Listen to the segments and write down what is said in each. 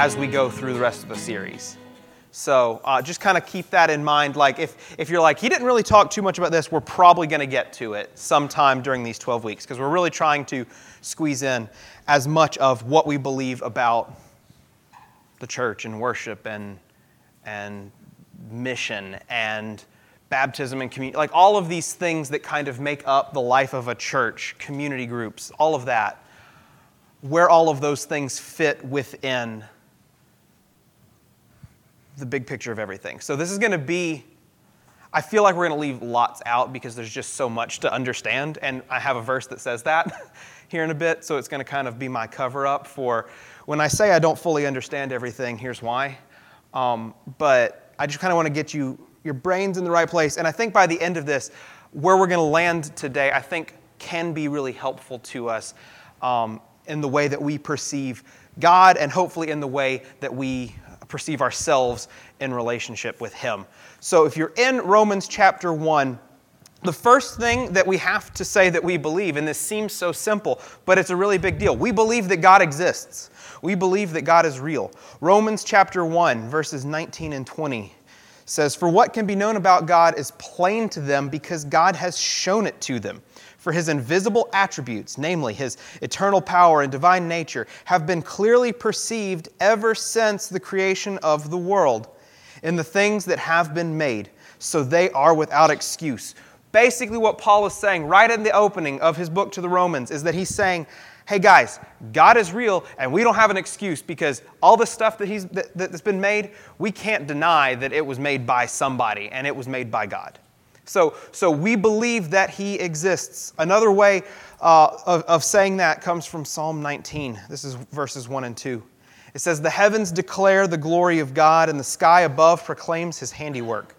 as we go through the rest of the series. So uh, just kind of keep that in mind. Like if, if you're like, he didn't really talk too much about this, we're probably going to get to it sometime during these 12 weeks because we're really trying to squeeze in as much of what we believe about the church and worship and, and mission and baptism and community, like all of these things that kind of make up the life of a church, community groups, all of that, where all of those things fit within the big picture of everything. So this is going to be I feel like we're going to leave lots out because there's just so much to understand and I have a verse that says that here in a bit, so it's going to kind of be my cover up for when I say I don't fully understand everything, here's why. Um, but I just kind of want to get you your brains in the right place and I think by the end of this where we're going to land today, I think can be really helpful to us um, in the way that we perceive God and hopefully in the way that we perceive ourselves in relationship with Him. So if you're in Romans chapter 1, the first thing that we have to say that we believe, and this seems so simple, but it's a really big deal. We believe that God exists. We believe that God is real. Romans chapter 1, verses 19 and 20 says, For what can be known about God is plain to them because God has shown it to them. For his invisible attributes, namely his eternal power and divine nature, have been clearly perceived ever since the creation of the world in the things that have been made, so they are without excuse. Basically, what Paul is saying right in the opening of his book to the Romans is that he's saying, hey guys, God is real and we don't have an excuse because all the stuff that he's, that, that's been made, we can't deny that it was made by somebody and it was made by God. So, so we believe that he exists. Another way uh, of, of saying that comes from Psalm 19. This is verses 1 and 2. It says, The heavens declare the glory of God, and the sky above proclaims his handiwork.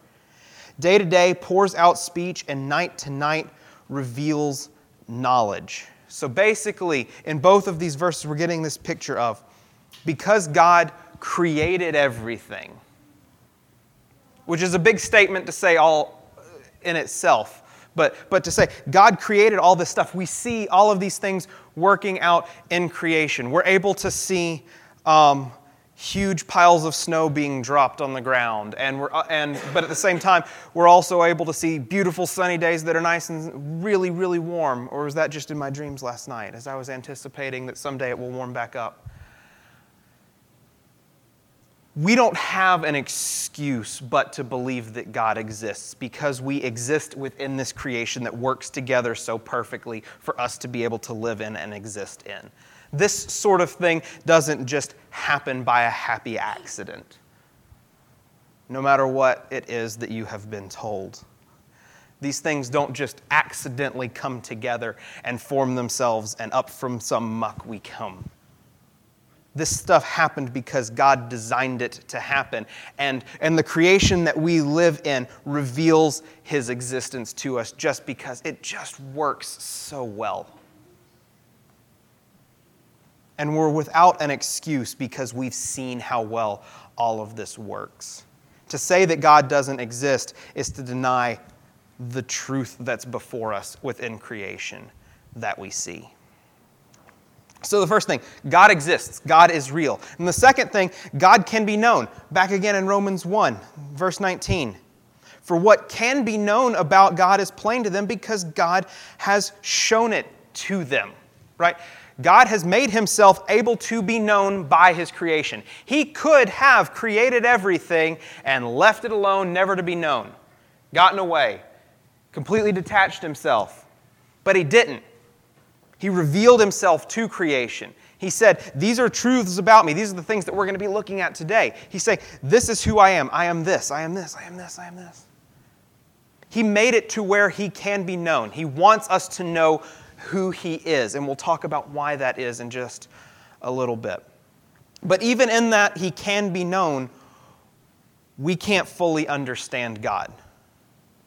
Day to day pours out speech, and night to night reveals knowledge. So basically, in both of these verses, we're getting this picture of because God created everything, which is a big statement to say all in itself. But, but to say, God created all this stuff. We see all of these things working out in creation. We're able to see um, huge piles of snow being dropped on the ground. And we're, uh, and, but at the same time, we're also able to see beautiful sunny days that are nice and really, really warm. Or was that just in my dreams last night as I was anticipating that someday it will warm back up? We don't have an excuse but to believe that God exists because we exist within this creation that works together so perfectly for us to be able to live in and exist in. This sort of thing doesn't just happen by a happy accident, no matter what it is that you have been told. These things don't just accidentally come together and form themselves, and up from some muck we come. This stuff happened because God designed it to happen. And, and the creation that we live in reveals his existence to us just because it just works so well. And we're without an excuse because we've seen how well all of this works. To say that God doesn't exist is to deny the truth that's before us within creation that we see. So, the first thing, God exists. God is real. And the second thing, God can be known. Back again in Romans 1, verse 19. For what can be known about God is plain to them because God has shown it to them. Right? God has made himself able to be known by his creation. He could have created everything and left it alone, never to be known, gotten away, completely detached himself. But he didn't. He revealed himself to creation. He said, These are truths about me. These are the things that we're going to be looking at today. He's saying, This is who I am. I am this. I am this. I am this. I am this. He made it to where he can be known. He wants us to know who he is. And we'll talk about why that is in just a little bit. But even in that he can be known, we can't fully understand God.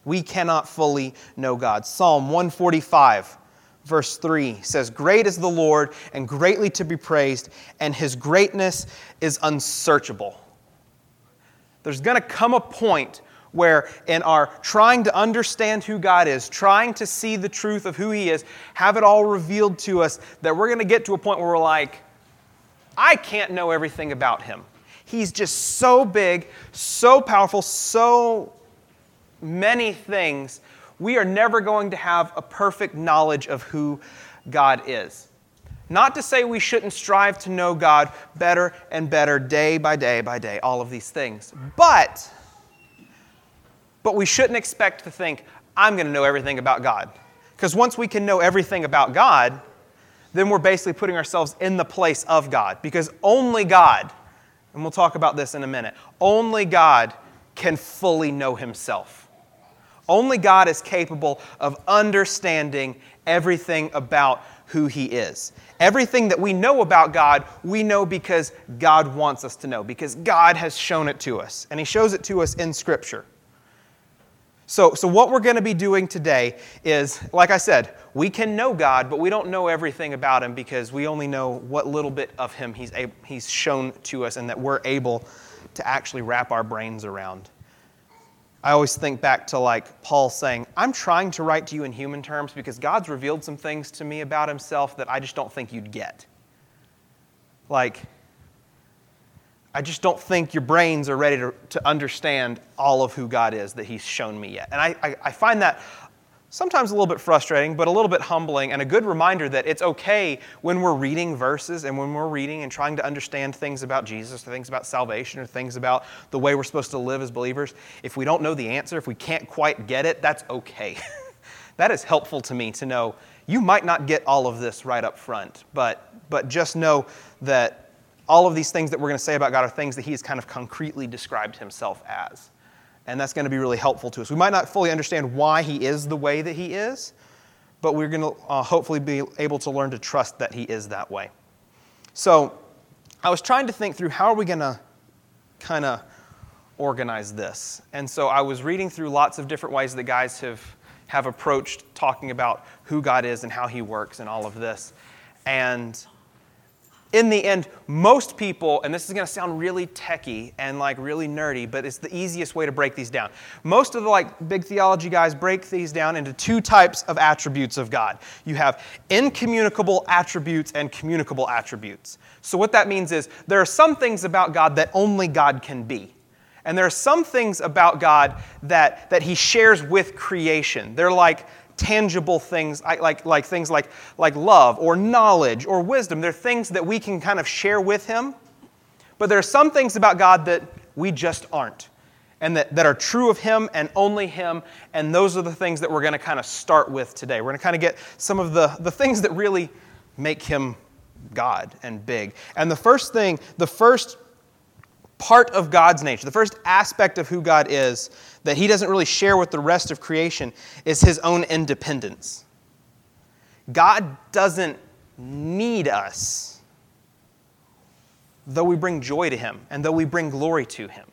We cannot fully know God. Psalm 145 verse 3 says, Great is the Lord and greatly to be praised, and his greatness is unsearchable. There's going to come a point where, in our trying to understand who God is, trying to see the truth of who he is, have it all revealed to us, that we're going to get to a point where we're like, I can't know everything about him. He's just so big, so powerful, so many things. We are never going to have a perfect knowledge of who God is. Not to say we shouldn't strive to know God better and better day by day by day, all of these things. But but we shouldn't expect to think I'm going to know everything about God. Because once we can know everything about God, then we're basically putting ourselves in the place of God. Because only God, and we'll talk about this in a minute, only God can fully know Himself. Only God is capable of understanding everything about who He is. Everything that we know about God, we know because God wants us to know, because God has shown it to us. And He shows it to us in Scripture. So, so what we're going to be doing today is, like I said, we can know God, but we don't know everything about Him because we only know what little bit of Him He's, able, he's shown to us and that we're able to actually wrap our brains around. I always think back to like Paul saying, I'm trying to write to you in human terms because God's revealed some things to me about Himself that I just don't think you'd get. Like, I just don't think your brains are ready to, to understand all of who God is that He's shown me yet. And I, I, I find that sometimes a little bit frustrating, but a little bit humbling, and a good reminder that it's okay when we're reading verses and when we're reading and trying to understand things about Jesus, or things about salvation, or things about the way we're supposed to live as believers. If we don't know the answer, if we can't quite get it, that's okay. that is helpful to me to know you might not get all of this right up front, but, but just know that all of these things that we're going to say about God are things that He has kind of concretely described Himself as. And that's going to be really helpful to us. We might not fully understand why He is the way that He is, but we're going to uh, hopefully be able to learn to trust that He is that way. So I was trying to think through how are we going to kind of organize this. And so I was reading through lots of different ways that guys have, have approached talking about who God is and how He works and all of this. And in the end, most people, and this is going to sound really techy and like really nerdy, but it's the easiest way to break these down. Most of the like big theology guys break these down into two types of attributes of God. You have incommunicable attributes and communicable attributes. So what that means is there are some things about God that only God can be. And there are some things about God that, that he shares with creation. They're like tangible things like, like things like, like love or knowledge or wisdom. They're things that we can kind of share with Him. But there are some things about God that we just aren't and that, that are true of Him and only Him. And those are the things that we're going to kind of start with today. We're going to kind of get some of the, the things that really make Him God and big. And the first thing, the first part of God's nature, the first aspect of who God is that he doesn't really share with the rest of creation is his own independence. God doesn't need us, though we bring joy to him and though we bring glory to him.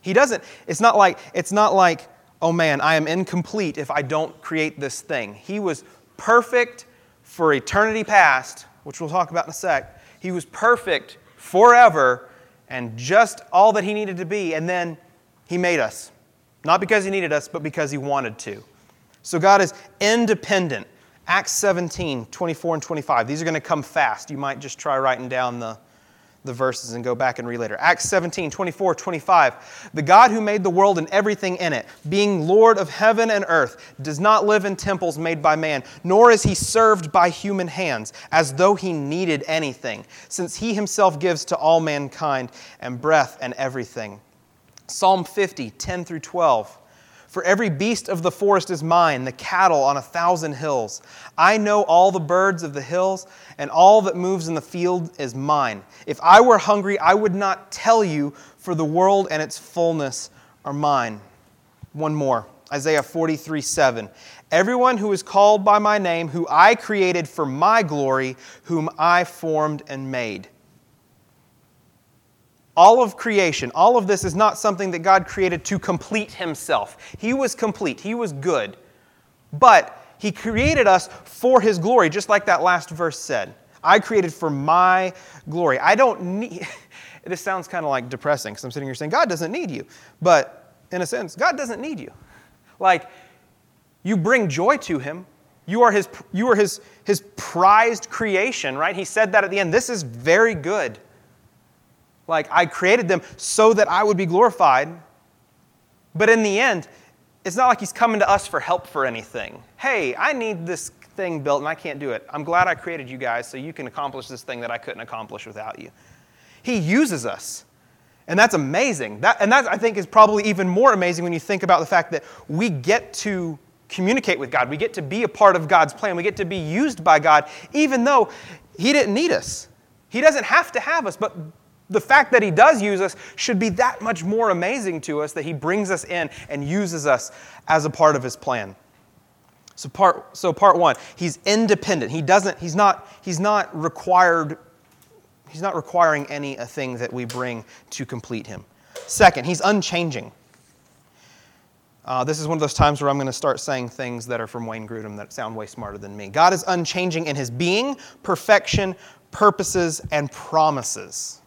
He doesn't, it's not like, it's not like, oh man, I am incomplete if I don't create this thing. He was perfect for eternity past, which we'll talk about in a sec. He was perfect forever and just all that he needed to be, and then he made us. Not because he needed us, but because he wanted to. So God is independent. Acts 17, 24 and 25. These are going to come fast. You might just try writing down the, the verses and go back and read later. Acts 17, 24, 25. The God who made the world and everything in it, being Lord of heaven and earth, does not live in temples made by man, nor is he served by human hands, as though he needed anything, since he himself gives to all mankind and breath and everything. Psalm 50, 10 through 12. For every beast of the forest is mine, the cattle on a thousand hills. I know all the birds of the hills, and all that moves in the field is mine. If I were hungry, I would not tell you, for the world and its fullness are mine. One more Isaiah 43, 7. Everyone who is called by my name, who I created for my glory, whom I formed and made. All of creation, all of this is not something that God created to complete himself. He was complete, he was good. But he created us for his glory, just like that last verse said. I created for my glory. I don't need, this sounds kind of like depressing because I'm sitting here saying, God doesn't need you. But in a sense, God doesn't need you. Like, you bring joy to him, You are his, you are his, his prized creation, right? He said that at the end. This is very good. Like, I created them so that I would be glorified. But in the end, it's not like he's coming to us for help for anything. Hey, I need this thing built and I can't do it. I'm glad I created you guys so you can accomplish this thing that I couldn't accomplish without you. He uses us. And that's amazing. That, and that, I think, is probably even more amazing when you think about the fact that we get to communicate with God. We get to be a part of God's plan. We get to be used by God, even though He didn't need us. He doesn't have to have us, but the fact that He does use us should be that much more amazing to us that He brings us in and uses us as a part of His plan. So part, so part one, he's independent. He doesn't, he's not, he's not required, he's not requiring any a thing that we bring to complete him. Second, he's unchanging. Uh, this is one of those times where I'm going to start saying things that are from Wayne Grudem that sound way smarter than me. God is unchanging in his being, perfection, purposes, and promises.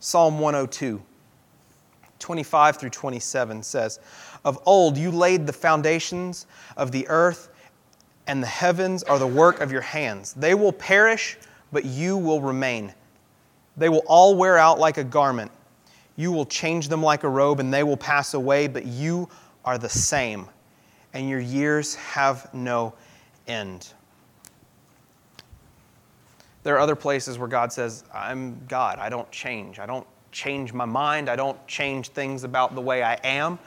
Psalm 102, 25 through 27 says, Of old you laid the foundations of the earth, and the heavens are the work of your hands. They will perish, but you will remain. They will all wear out like a garment. You will change them like a robe, and they will pass away, but you are the same, and your years have no end. There are other places where God says, I'm God. I don't change. I don't change my mind. I don't change things about the way I am.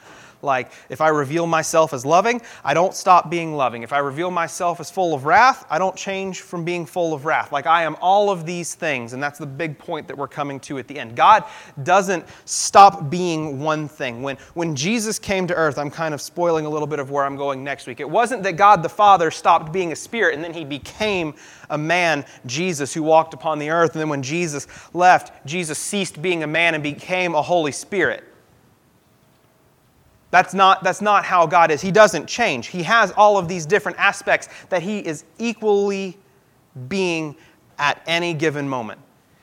Like, if I reveal myself as loving, I don't stop being loving. If I reveal myself as full of wrath, I don't change from being full of wrath. Like, I am all of these things, and that's the big point that we're coming to at the end. God doesn't stop being one thing. When, when Jesus came to earth, I'm kind of spoiling a little bit of where I'm going next week. It wasn't that God the Father stopped being a spirit and then he became a man, Jesus, who walked upon the earth. And then when Jesus left, Jesus ceased being a man and became a Holy Spirit. That's not, that's not how God is. He doesn't change. He has all of these different aspects that He is equally being at any given moment.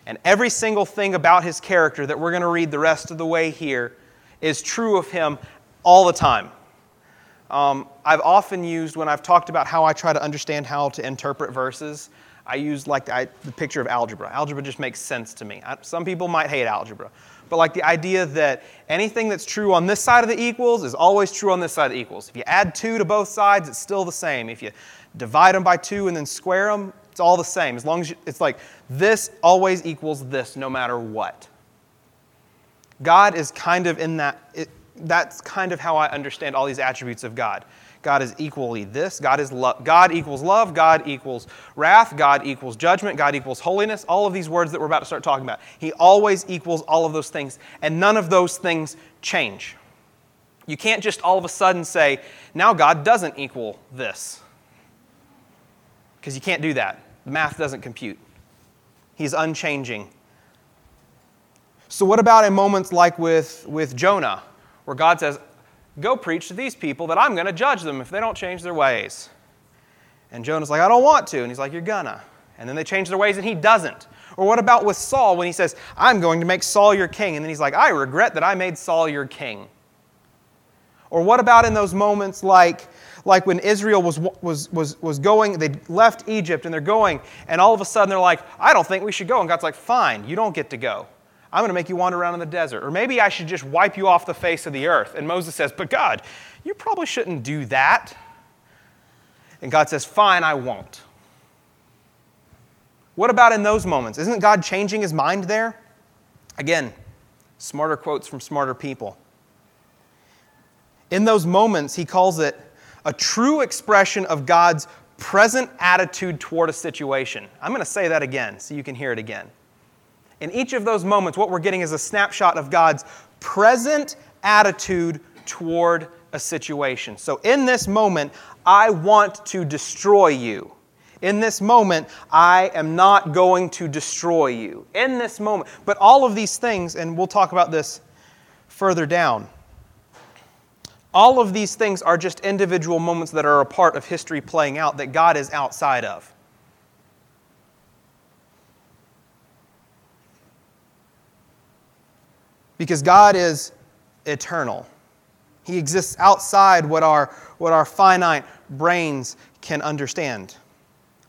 And every single thing about His character that we're going to read the rest of the way here is true of Him all the time. Um, I've often used, when I've talked about how I try to understand how to interpret verses, I use like I, the picture of algebra. Algebra just makes sense to me. I, some people might hate algebra but like the idea that anything that's true on this side of the equals is always true on this side of the equals. If you add 2 to both sides, it's still the same. If you divide them by 2 and then square them, it's all the same. As long as you, it's like this always equals this no matter what. God is kind of in that, it, that's kind of how I understand all these attributes of God. God is equally this. God, is lo- God equals love. God equals wrath. God equals judgment. God equals holiness. All of these words that we're about to start talking about. He always equals all of those things, and none of those things change. You can't just all of a sudden say, now God doesn't equal this. Because you can't do that. The math doesn't compute. He's unchanging. So, what about in moments like with, with Jonah, where God says, Go preach to these people that I'm going to judge them if they don't change their ways. And Jonah's like, I don't want to. And he's like, You're gonna. And then they change their ways and he doesn't. Or what about with Saul when he says, I'm going to make Saul your king? And then he's like, I regret that I made Saul your king. Or what about in those moments like, like when Israel was, was, was, was going, they left Egypt and they're going, and all of a sudden they're like, I don't think we should go. And God's like, Fine, you don't get to go. I'm going to make you wander around in the desert. Or maybe I should just wipe you off the face of the earth. And Moses says, But God, you probably shouldn't do that. And God says, Fine, I won't. What about in those moments? Isn't God changing his mind there? Again, smarter quotes from smarter people. In those moments, he calls it a true expression of God's present attitude toward a situation. I'm going to say that again so you can hear it again. In each of those moments, what we're getting is a snapshot of God's present attitude toward a situation. So, in this moment, I want to destroy you. In this moment, I am not going to destroy you. In this moment. But all of these things, and we'll talk about this further down, all of these things are just individual moments that are a part of history playing out that God is outside of. Because God is eternal. He exists outside what our, what our finite brains can understand.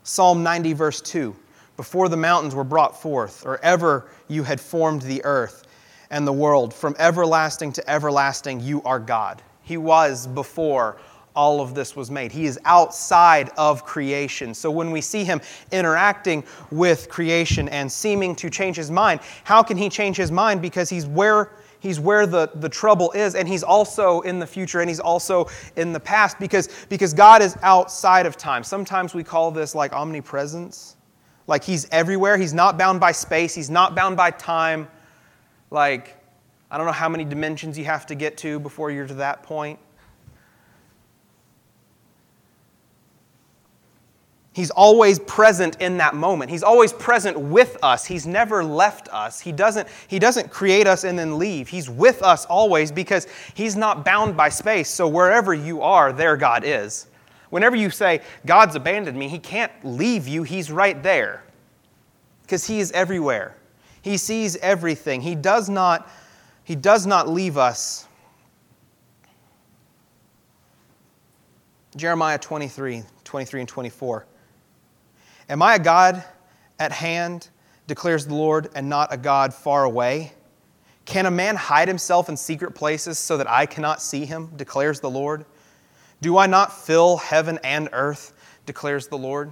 Psalm 90, verse 2 Before the mountains were brought forth, or ever you had formed the earth and the world, from everlasting to everlasting, you are God. He was before all of this was made. He is outside of creation. So when we see him interacting with creation and seeming to change his mind, how can he change his mind? Because he's where he's where the, the trouble is, and he's also in the future and he's also in the past because, because God is outside of time. Sometimes we call this like omnipresence. Like he's everywhere. He's not bound by space, he's not bound by time. Like, I don't know how many dimensions you have to get to before you're to that point. He's always present in that moment. He's always present with us. He's never left us. He doesn't, he doesn't create us and then leave. He's with us always because He's not bound by space. So wherever you are, there God is. Whenever you say, God's abandoned me, He can't leave you. He's right there because He is everywhere. He sees everything. He does not, he does not leave us. Jeremiah 23, 23 and 24. Am I a God at hand, declares the Lord, and not a God far away? Can a man hide himself in secret places so that I cannot see him, declares the Lord? Do I not fill heaven and earth, declares the Lord?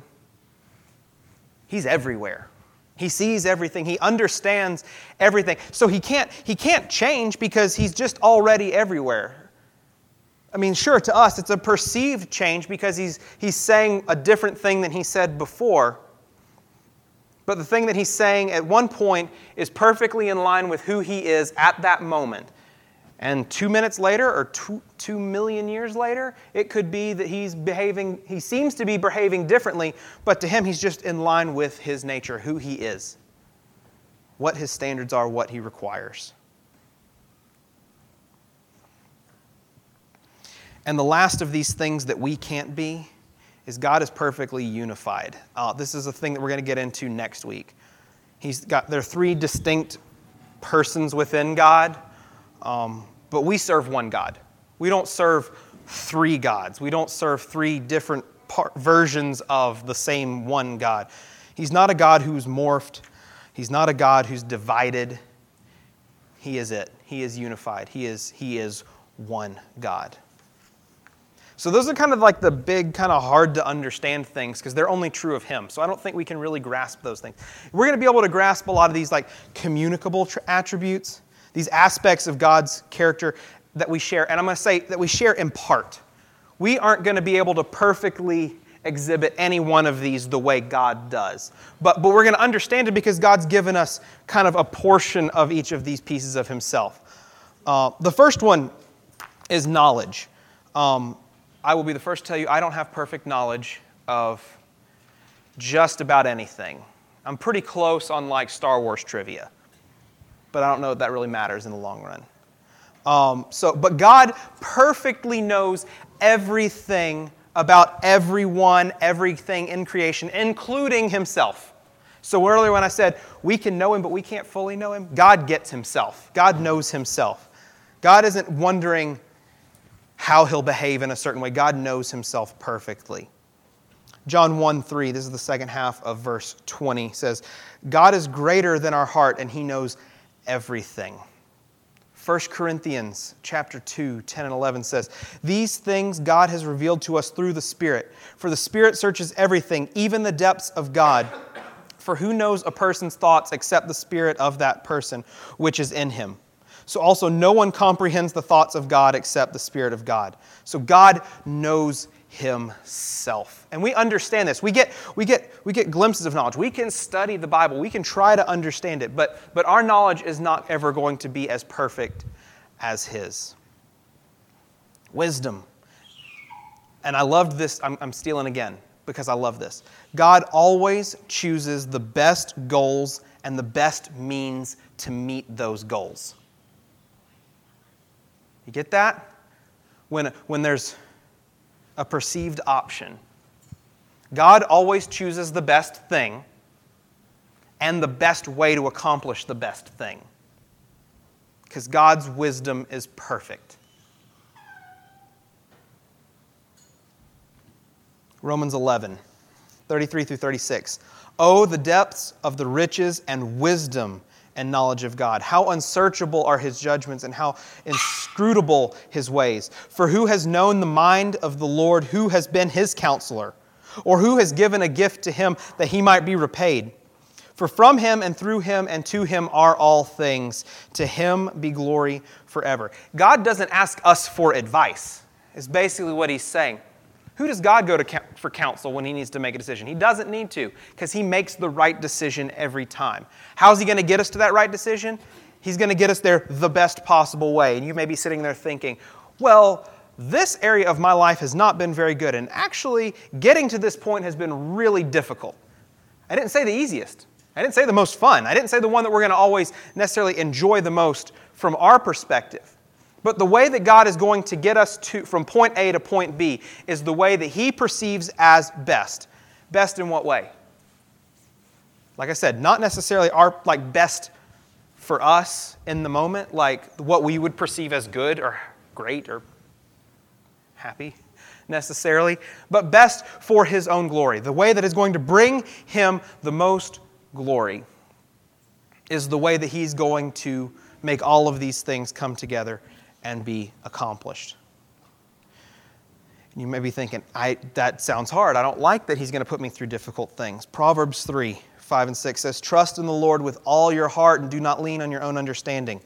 He's everywhere. He sees everything. He understands everything. So he can't, he can't change because he's just already everywhere. I mean, sure, to us, it's a perceived change because he's, he's saying a different thing than he said before. But the thing that he's saying at one point is perfectly in line with who he is at that moment. And two minutes later, or two, two million years later, it could be that he's behaving, he seems to be behaving differently, but to him, he's just in line with his nature, who he is, what his standards are, what he requires. And the last of these things that we can't be is God is perfectly unified. Uh, this is a thing that we're going to get into next week. He's got there are three distinct persons within God, um, but we serve one God. We don't serve three gods. We don't serve three different part, versions of the same one God. He's not a God who's morphed. He's not a God who's divided. He is it. He is unified. He is, he is one God. So those are kind of like the big, kind of hard to understand things because they're only true of him. So I don't think we can really grasp those things. We're going to be able to grasp a lot of these like communicable tr- attributes, these aspects of God's character that we share. And I'm going to say that we share in part. We aren't going to be able to perfectly exhibit any one of these the way God does. But, but we're going to understand it because God's given us kind of a portion of each of these pieces of Himself. Uh, the first one is knowledge. Um, I will be the first to tell you I don't have perfect knowledge of just about anything. I'm pretty close on like Star Wars trivia, but I don't know if that really matters in the long run. Um, so, but God perfectly knows everything about everyone, everything in creation, including Himself. So earlier when I said we can know Him, but we can't fully know Him, God gets Himself. God knows Himself. God isn't wondering how he'll behave in a certain way. God knows himself perfectly. John 1 3, this is the second half of verse 20, says, God is greater than our heart and he knows everything. 1 Corinthians chapter 2, 10 and 11 says, These things God has revealed to us through the Spirit. For the Spirit searches everything, even the depths of God. For who knows a person's thoughts except the Spirit of that person which is in him? So also, no one comprehends the thoughts of God except the Spirit of God. So God knows himself. And we understand this. We get, we, get, we get glimpses of knowledge. We can study the Bible. We can try to understand it. But, but our knowledge is not ever going to be as perfect as his. Wisdom. And I loved this. I'm, I'm stealing again because I love this. God always chooses the best goals and the best means to meet those goals. You get that? When, when there's a perceived option, God always chooses the best thing and the best way to accomplish the best thing. Because God's wisdom is perfect. Romans 11, 33 through 36. Oh, the depths of the riches and wisdom and knowledge of God. How unsearchable are his judgments and how inscrutable his ways. For who has known the mind of the Lord? Who has been his counselor? Or who has given a gift to him that he might be repaid? For from him and through him and to him are all things. To him be glory forever. God doesn't ask us for advice, is basically what he's saying. Who does God go to for counsel when he needs to make a decision? He doesn't need to because he makes the right decision every time. How's he going to get us to that right decision? He's going to get us there the best possible way. And you may be sitting there thinking, well, this area of my life has not been very good. And actually, getting to this point has been really difficult. I didn't say the easiest. I didn't say the most fun. I didn't say the one that we're going to always necessarily enjoy the most from our perspective. But the way that God is going to get us to, from point A to point B is the way that He perceives as best. Best in what way? Like I said, not necessarily our like best for us in the moment, like what we would perceive as good or great or happy necessarily, but best for His own glory. The way that is going to bring Him the most glory is the way that He's going to make all of these things come together and be accomplished. You may be thinking, I, that sounds hard. I don't like that he's going to put me through difficult things. Proverbs 3 5 and 6 says, Trust in the Lord with all your heart and do not lean on your own understanding.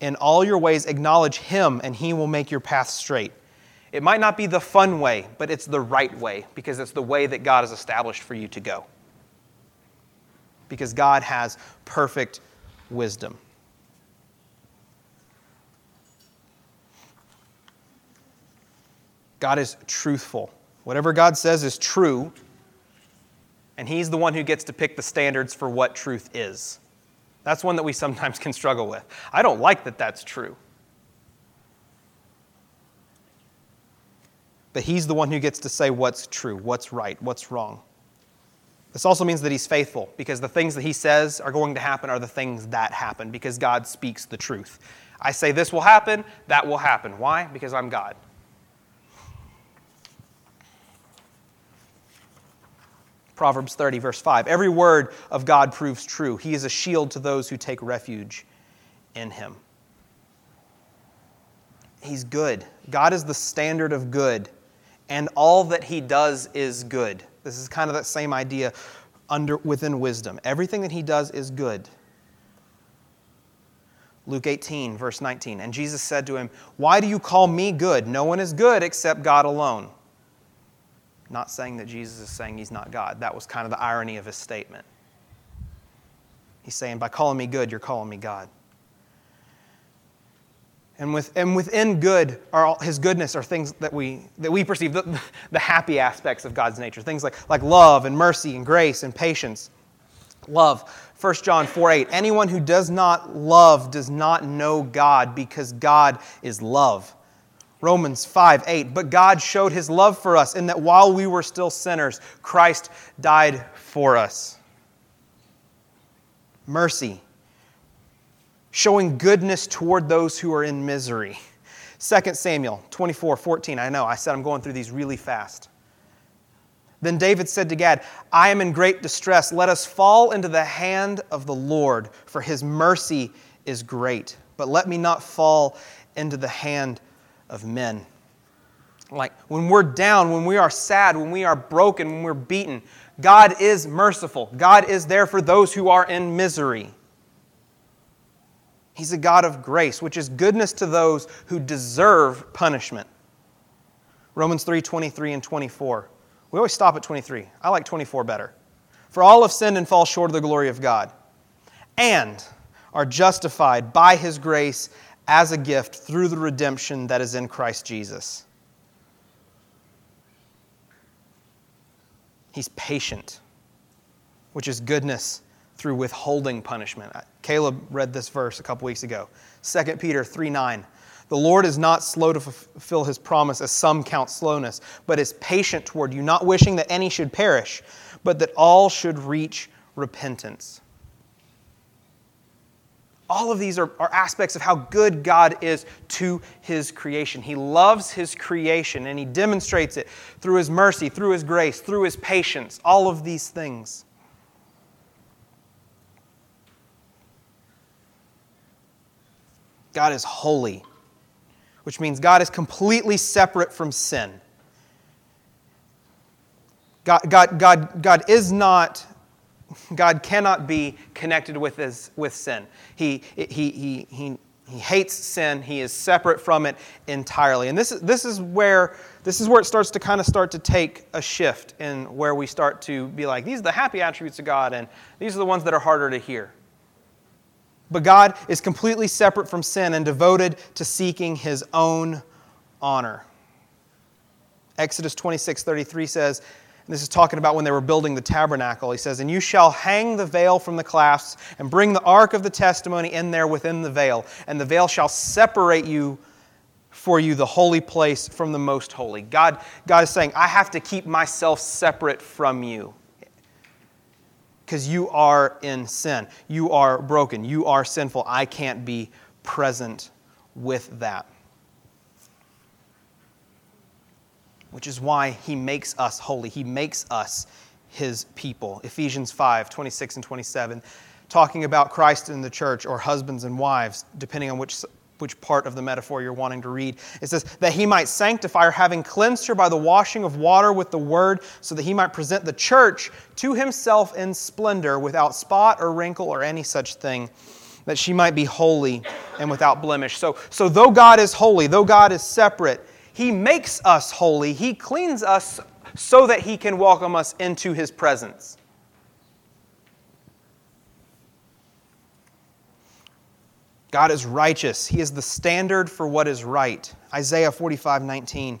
In all your ways, acknowledge him, and he will make your path straight. It might not be the fun way, but it's the right way because it's the way that God has established for you to go. Because God has perfect wisdom. God is truthful. Whatever God says is true, and He's the one who gets to pick the standards for what truth is. That's one that we sometimes can struggle with. I don't like that that's true. But He's the one who gets to say what's true, what's right, what's wrong. This also means that He's faithful because the things that He says are going to happen are the things that happen because God speaks the truth. I say this will happen, that will happen. Why? Because I'm God. Proverbs 30, verse 5. Every word of God proves true. He is a shield to those who take refuge in him. He's good. God is the standard of good, and all that he does is good. This is kind of that same idea under, within wisdom. Everything that he does is good. Luke 18, verse 19. And Jesus said to him, Why do you call me good? No one is good except God alone. Not saying that Jesus is saying he's not God. That was kind of the irony of his statement. He's saying, by calling me good, you're calling me God. And, with, and within good, are his goodness are things that we, that we perceive, the, the happy aspects of God's nature. Things like, like love and mercy and grace and patience. Love. 1 John 4 8. Anyone who does not love does not know God because God is love. Romans 5 8. But God showed his love for us in that while we were still sinners, Christ died for us. Mercy, showing goodness toward those who are in misery. 2 Samuel 24 14. I know, I said I'm going through these really fast. Then David said to Gad, I am in great distress. Let us fall into the hand of the Lord, for his mercy is great. But let me not fall into the hand of men. Like when we're down, when we are sad, when we are broken, when we're beaten, God is merciful. God is there for those who are in misery. He's a God of grace, which is goodness to those who deserve punishment. Romans 3 23 and 24. We always stop at 23. I like 24 better. For all have sinned and fall short of the glory of God, and are justified by his grace as a gift through the redemption that is in Christ Jesus. He's patient, which is goodness through withholding punishment. Uh, Caleb read this verse a couple weeks ago. 2 Peter 3 9. The Lord is not slow to fulfill his promise, as some count slowness, but is patient toward you, not wishing that any should perish, but that all should reach repentance. All of these are, are aspects of how good God is to his creation. He loves his creation and he demonstrates it through his mercy, through his grace, through his patience, all of these things. God is holy, which means God is completely separate from sin. God, God, God, God is not God cannot be connected with, his, with sin. He, he, he, he, he hates sin. He is separate from it entirely. And this is, this is where this is where it starts to kind of start to take a shift in where we start to be like, these are the happy attributes of God, and these are the ones that are harder to hear. But God is completely separate from sin and devoted to seeking his own honor. Exodus 26 33 says, and this is talking about when they were building the tabernacle. He says, And you shall hang the veil from the clasps and bring the ark of the testimony in there within the veil. And the veil shall separate you for you the holy place from the most holy. God, God is saying, I have to keep myself separate from you because you are in sin. You are broken. You are sinful. I can't be present with that. Which is why he makes us holy. He makes us his people. Ephesians 5 26 and 27, talking about Christ in the church or husbands and wives, depending on which, which part of the metaphor you're wanting to read. It says, That he might sanctify her, having cleansed her by the washing of water with the word, so that he might present the church to himself in splendor, without spot or wrinkle or any such thing that she might be holy and without blemish. So, so though God is holy, though God is separate, he makes us holy. He cleans us so that He can welcome us into His presence. God is righteous. He is the standard for what is right. Isaiah 45 19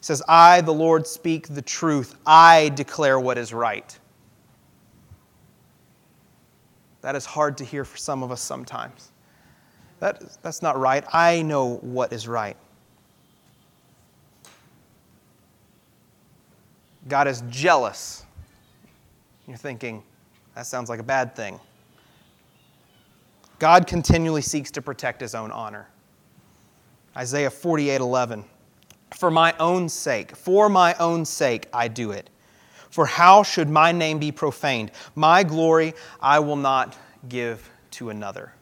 says, I, the Lord, speak the truth. I declare what is right. That is hard to hear for some of us sometimes. That, that's not right. I know what is right. God is jealous. You're thinking, that sounds like a bad thing. God continually seeks to protect his own honor. Isaiah 48 11. For my own sake, for my own sake, I do it. For how should my name be profaned? My glory I will not give to another.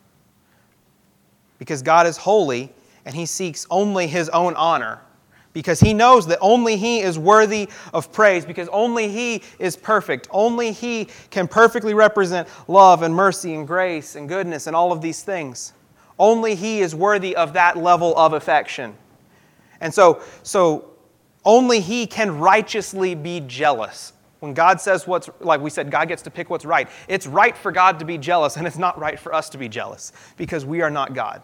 Because God is holy and he seeks only his own honor because he knows that only he is worthy of praise, because only he is perfect. Only he can perfectly represent love and mercy and grace and goodness and all of these things. Only he is worthy of that level of affection. And so, so only he can righteously be jealous. When God says what's, like we said, God gets to pick what's right. It's right for God to be jealous, and it's not right for us to be jealous because we are not God.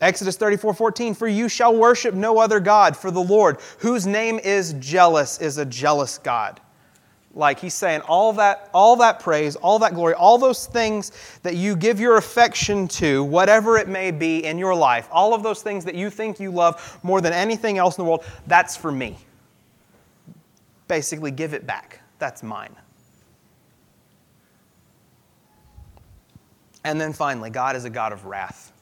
Exodus 34 14, for you shall worship no other God, for the Lord, whose name is jealous, is a jealous God. Like he's saying, all that, all that praise, all that glory, all those things that you give your affection to, whatever it may be in your life, all of those things that you think you love more than anything else in the world, that's for me. Basically, give it back. That's mine. And then finally, God is a God of wrath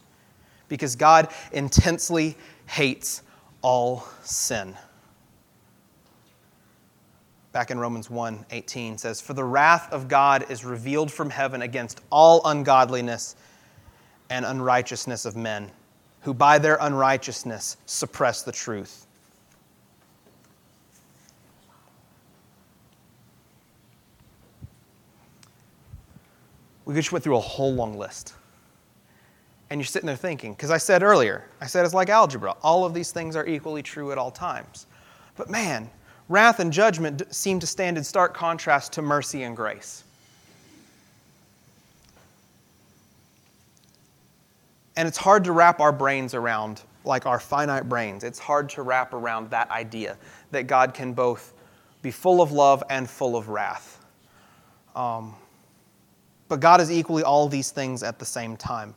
because God intensely hates all sin. Back in Romans 1 18 says, For the wrath of God is revealed from heaven against all ungodliness and unrighteousness of men, who by their unrighteousness suppress the truth. We just went through a whole long list and you're sitting there thinking, because I said earlier, I said it's like algebra. All of these things are equally true at all times. But man, wrath and judgment seem to stand in stark contrast to mercy and grace. And it's hard to wrap our brains around, like our finite brains, it's hard to wrap around that idea that God can both be full of love and full of wrath. Um, but God is equally all these things at the same time.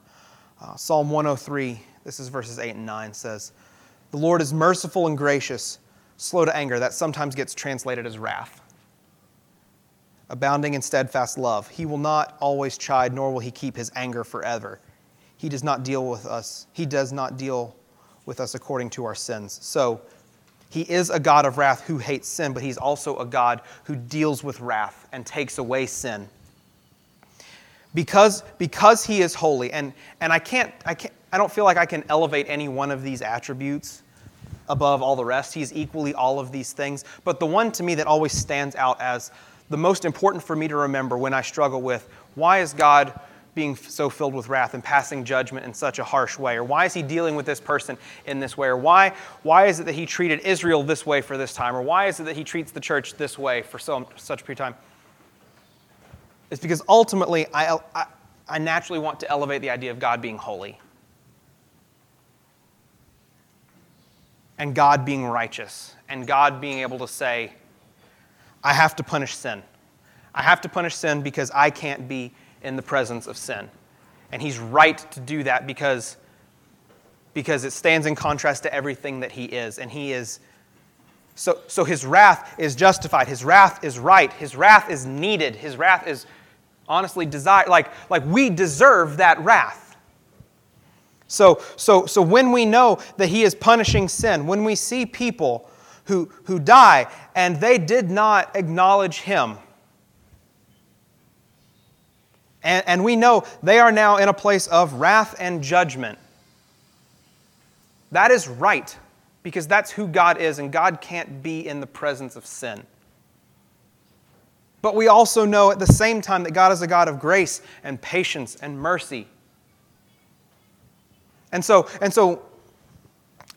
Uh, Psalm 103, this is verses 8 and 9, says, The Lord is merciful and gracious, slow to anger. That sometimes gets translated as wrath. abounding in steadfast love. He will not always chide, nor will he keep his anger forever. He does not deal with us. He does not deal with us according to our sins. So, he is a God of wrath who hates sin, but he's also a God who deals with wrath and takes away sin. Because, because he is holy, and, and I, can't, I, can't, I don't feel like I can elevate any one of these attributes above all the rest. He's equally all of these things. But the one to me that always stands out as the most important for me to remember when I struggle with why is God being so filled with wrath and passing judgment in such a harsh way? Or why is he dealing with this person in this way? Or why, why is it that he treated Israel this way for this time? Or why is it that he treats the church this way for so, such a period of time? It's because ultimately I, I, I naturally want to elevate the idea of God being holy and God being righteous and God being able to say, I have to punish sin. I have to punish sin because I can't be in the presence of sin. And he's right to do that because, because it stands in contrast to everything that he is. And he is. So, so his wrath is justified. His wrath is right. His wrath is needed. His wrath is honestly desire, Like, like we deserve that wrath. So, so, so when we know that he is punishing sin, when we see people who, who die and they did not acknowledge him, and, and we know they are now in a place of wrath and judgment. That is right, because that's who God is, and God can't be in the presence of sin. But we also know at the same time that God is a God of grace and patience and mercy. And so, and so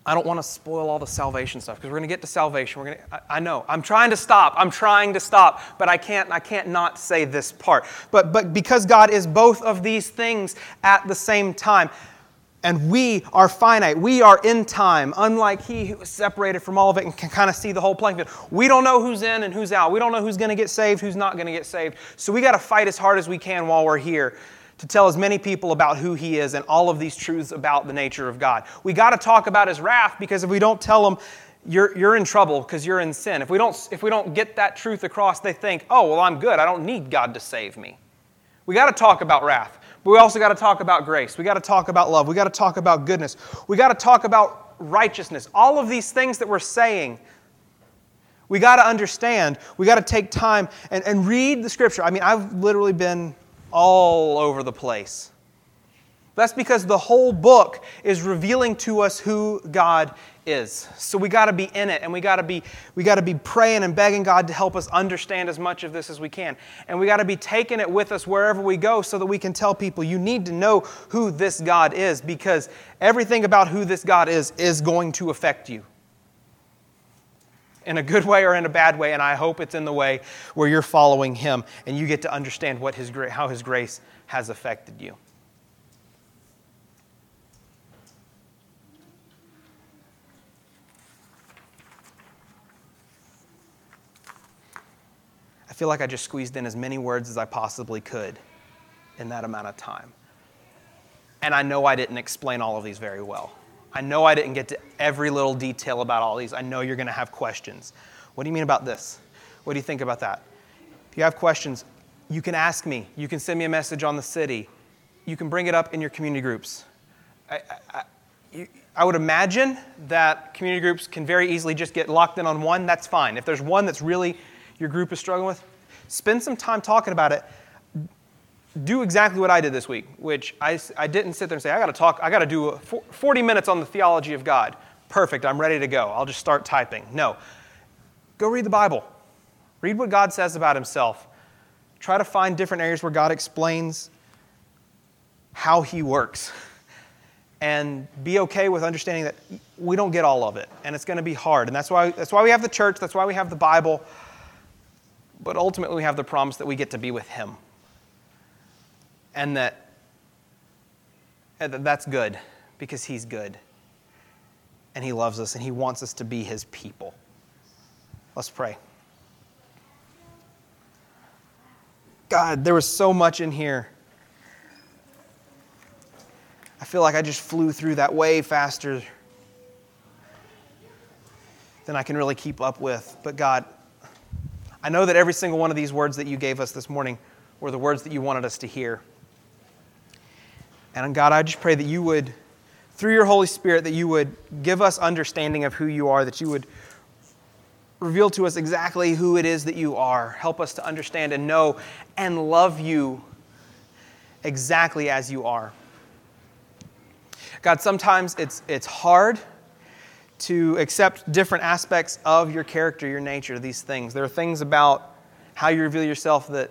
I don't want to spoil all the salvation stuff because we're going to get to salvation. We're going to, I, I, know. I'm trying to stop. I'm trying to stop, but I can't I can't not say this part. But but because God is both of these things at the same time, and we are finite. We are in time, unlike he who is separated from all of it and can kind of see the whole playing field. We don't know who's in and who's out. We don't know who's going to get saved, who's not going to get saved. So we got to fight as hard as we can while we're here to tell as many people about who he is and all of these truths about the nature of God. We got to talk about his wrath because if we don't tell them, you're, you're in trouble because you're in sin. If we, don't, if we don't get that truth across, they think, oh, well, I'm good. I don't need God to save me. We got to talk about wrath, but we also got to talk about grace. We got to talk about love. We got to talk about goodness. We got to talk about righteousness. All of these things that we're saying, we got to understand. We got to take time and, and read the scripture. I mean, I've literally been all over the place. That's because the whole book is revealing to us who God is. So we got to be in it and we got to be we got to be praying and begging God to help us understand as much of this as we can. And we got to be taking it with us wherever we go so that we can tell people you need to know who this God is because everything about who this God is is going to affect you in a good way or in a bad way, and I hope it's in the way where you're following Him and you get to understand what his, how His grace has affected you. I feel like I just squeezed in as many words as I possibly could in that amount of time. And I know I didn't explain all of these very well. I know I didn't get to every little detail about all these. I know you're going to have questions. What do you mean about this? What do you think about that? If you have questions, you can ask me. You can send me a message on the city. You can bring it up in your community groups. I, I, I would imagine that community groups can very easily just get locked in on one. That's fine. If there's one that's really your group is struggling with, spend some time talking about it do exactly what I did this week, which I, I didn't sit there and say, I got to talk, I got to do 40 minutes on the theology of God. Perfect, I'm ready to go. I'll just start typing. No. Go read the Bible. Read what God says about himself. Try to find different areas where God explains how he works. And be okay with understanding that we don't get all of it, and it's going to be hard. And that's why, that's why we have the church, that's why we have the Bible. But ultimately, we have the promise that we get to be with him and that, and that that's good because He's good and He loves us and He wants us to be His people. Let's pray. God, there was so much in here. I feel like I just flew through that way faster than I can really keep up with. But God, I know that every single one of these words that you gave us this morning were the words that you wanted us to hear. And God, I just pray that you would, through your Holy Spirit, that you would give us understanding of who you are, that you would reveal to us exactly who it is that you are. Help us to understand and know and love you exactly as you are. God, sometimes it's, it's hard to accept different aspects of your character, your nature, these things. There are things about how you reveal yourself that,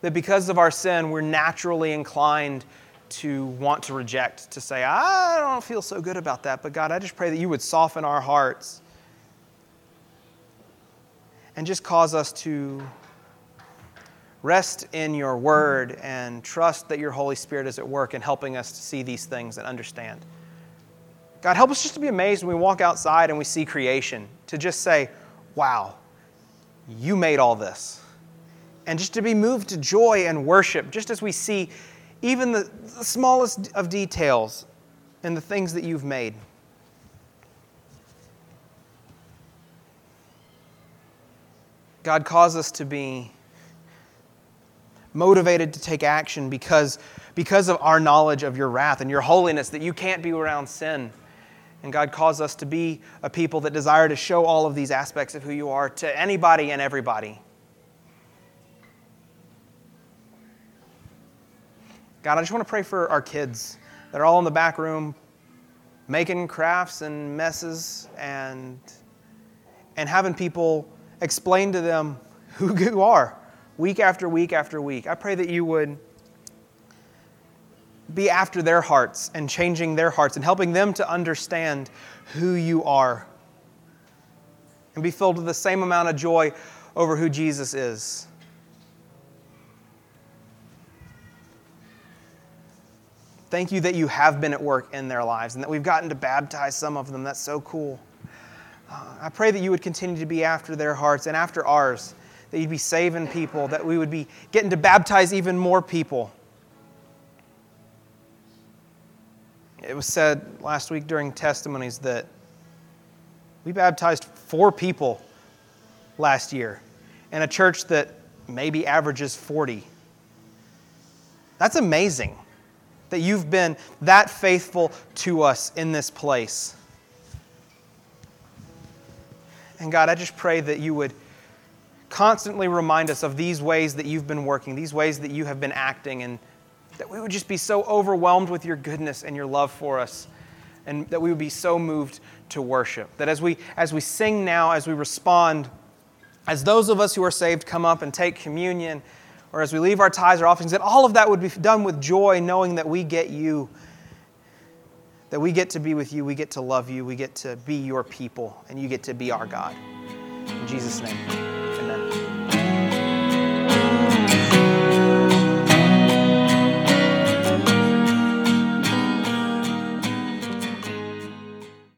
that because of our sin, we're naturally inclined to want to reject, to say, I don't feel so good about that. But God, I just pray that you would soften our hearts and just cause us to rest in your word and trust that your Holy Spirit is at work in helping us to see these things and understand. God, help us just to be amazed when we walk outside and we see creation, to just say, wow, you made all this. And just to be moved to joy and worship, just as we see even the, the smallest of details in the things that you've made. God, cause us to be motivated to take action because, because of our knowledge of your wrath and your holiness, that you can't be around sin. And God calls us to be a people that desire to show all of these aspects of who you are to anybody and everybody. God, I just want to pray for our kids that are all in the back room making crafts and messes and, and having people explain to them who you are week after week after week. I pray that you would be after their hearts and changing their hearts and helping them to understand who you are and be filled with the same amount of joy over who Jesus is. Thank you that you have been at work in their lives and that we've gotten to baptize some of them. That's so cool. Uh, I pray that you would continue to be after their hearts and after ours, that you'd be saving people, that we would be getting to baptize even more people. It was said last week during testimonies that we baptized four people last year in a church that maybe averages 40. That's amazing that you've been that faithful to us in this place. And God, I just pray that you would constantly remind us of these ways that you've been working, these ways that you have been acting, and that we would just be so overwhelmed with your goodness and your love for us, and that we would be so moved to worship. That as we, as we sing now, as we respond, as those of us who are saved come up and take communion, or as we leave our tithes or offerings, that all of that would be done with joy, knowing that we get you, that we get to be with you, we get to love you, we get to be your people, and you get to be our God. In Jesus' name.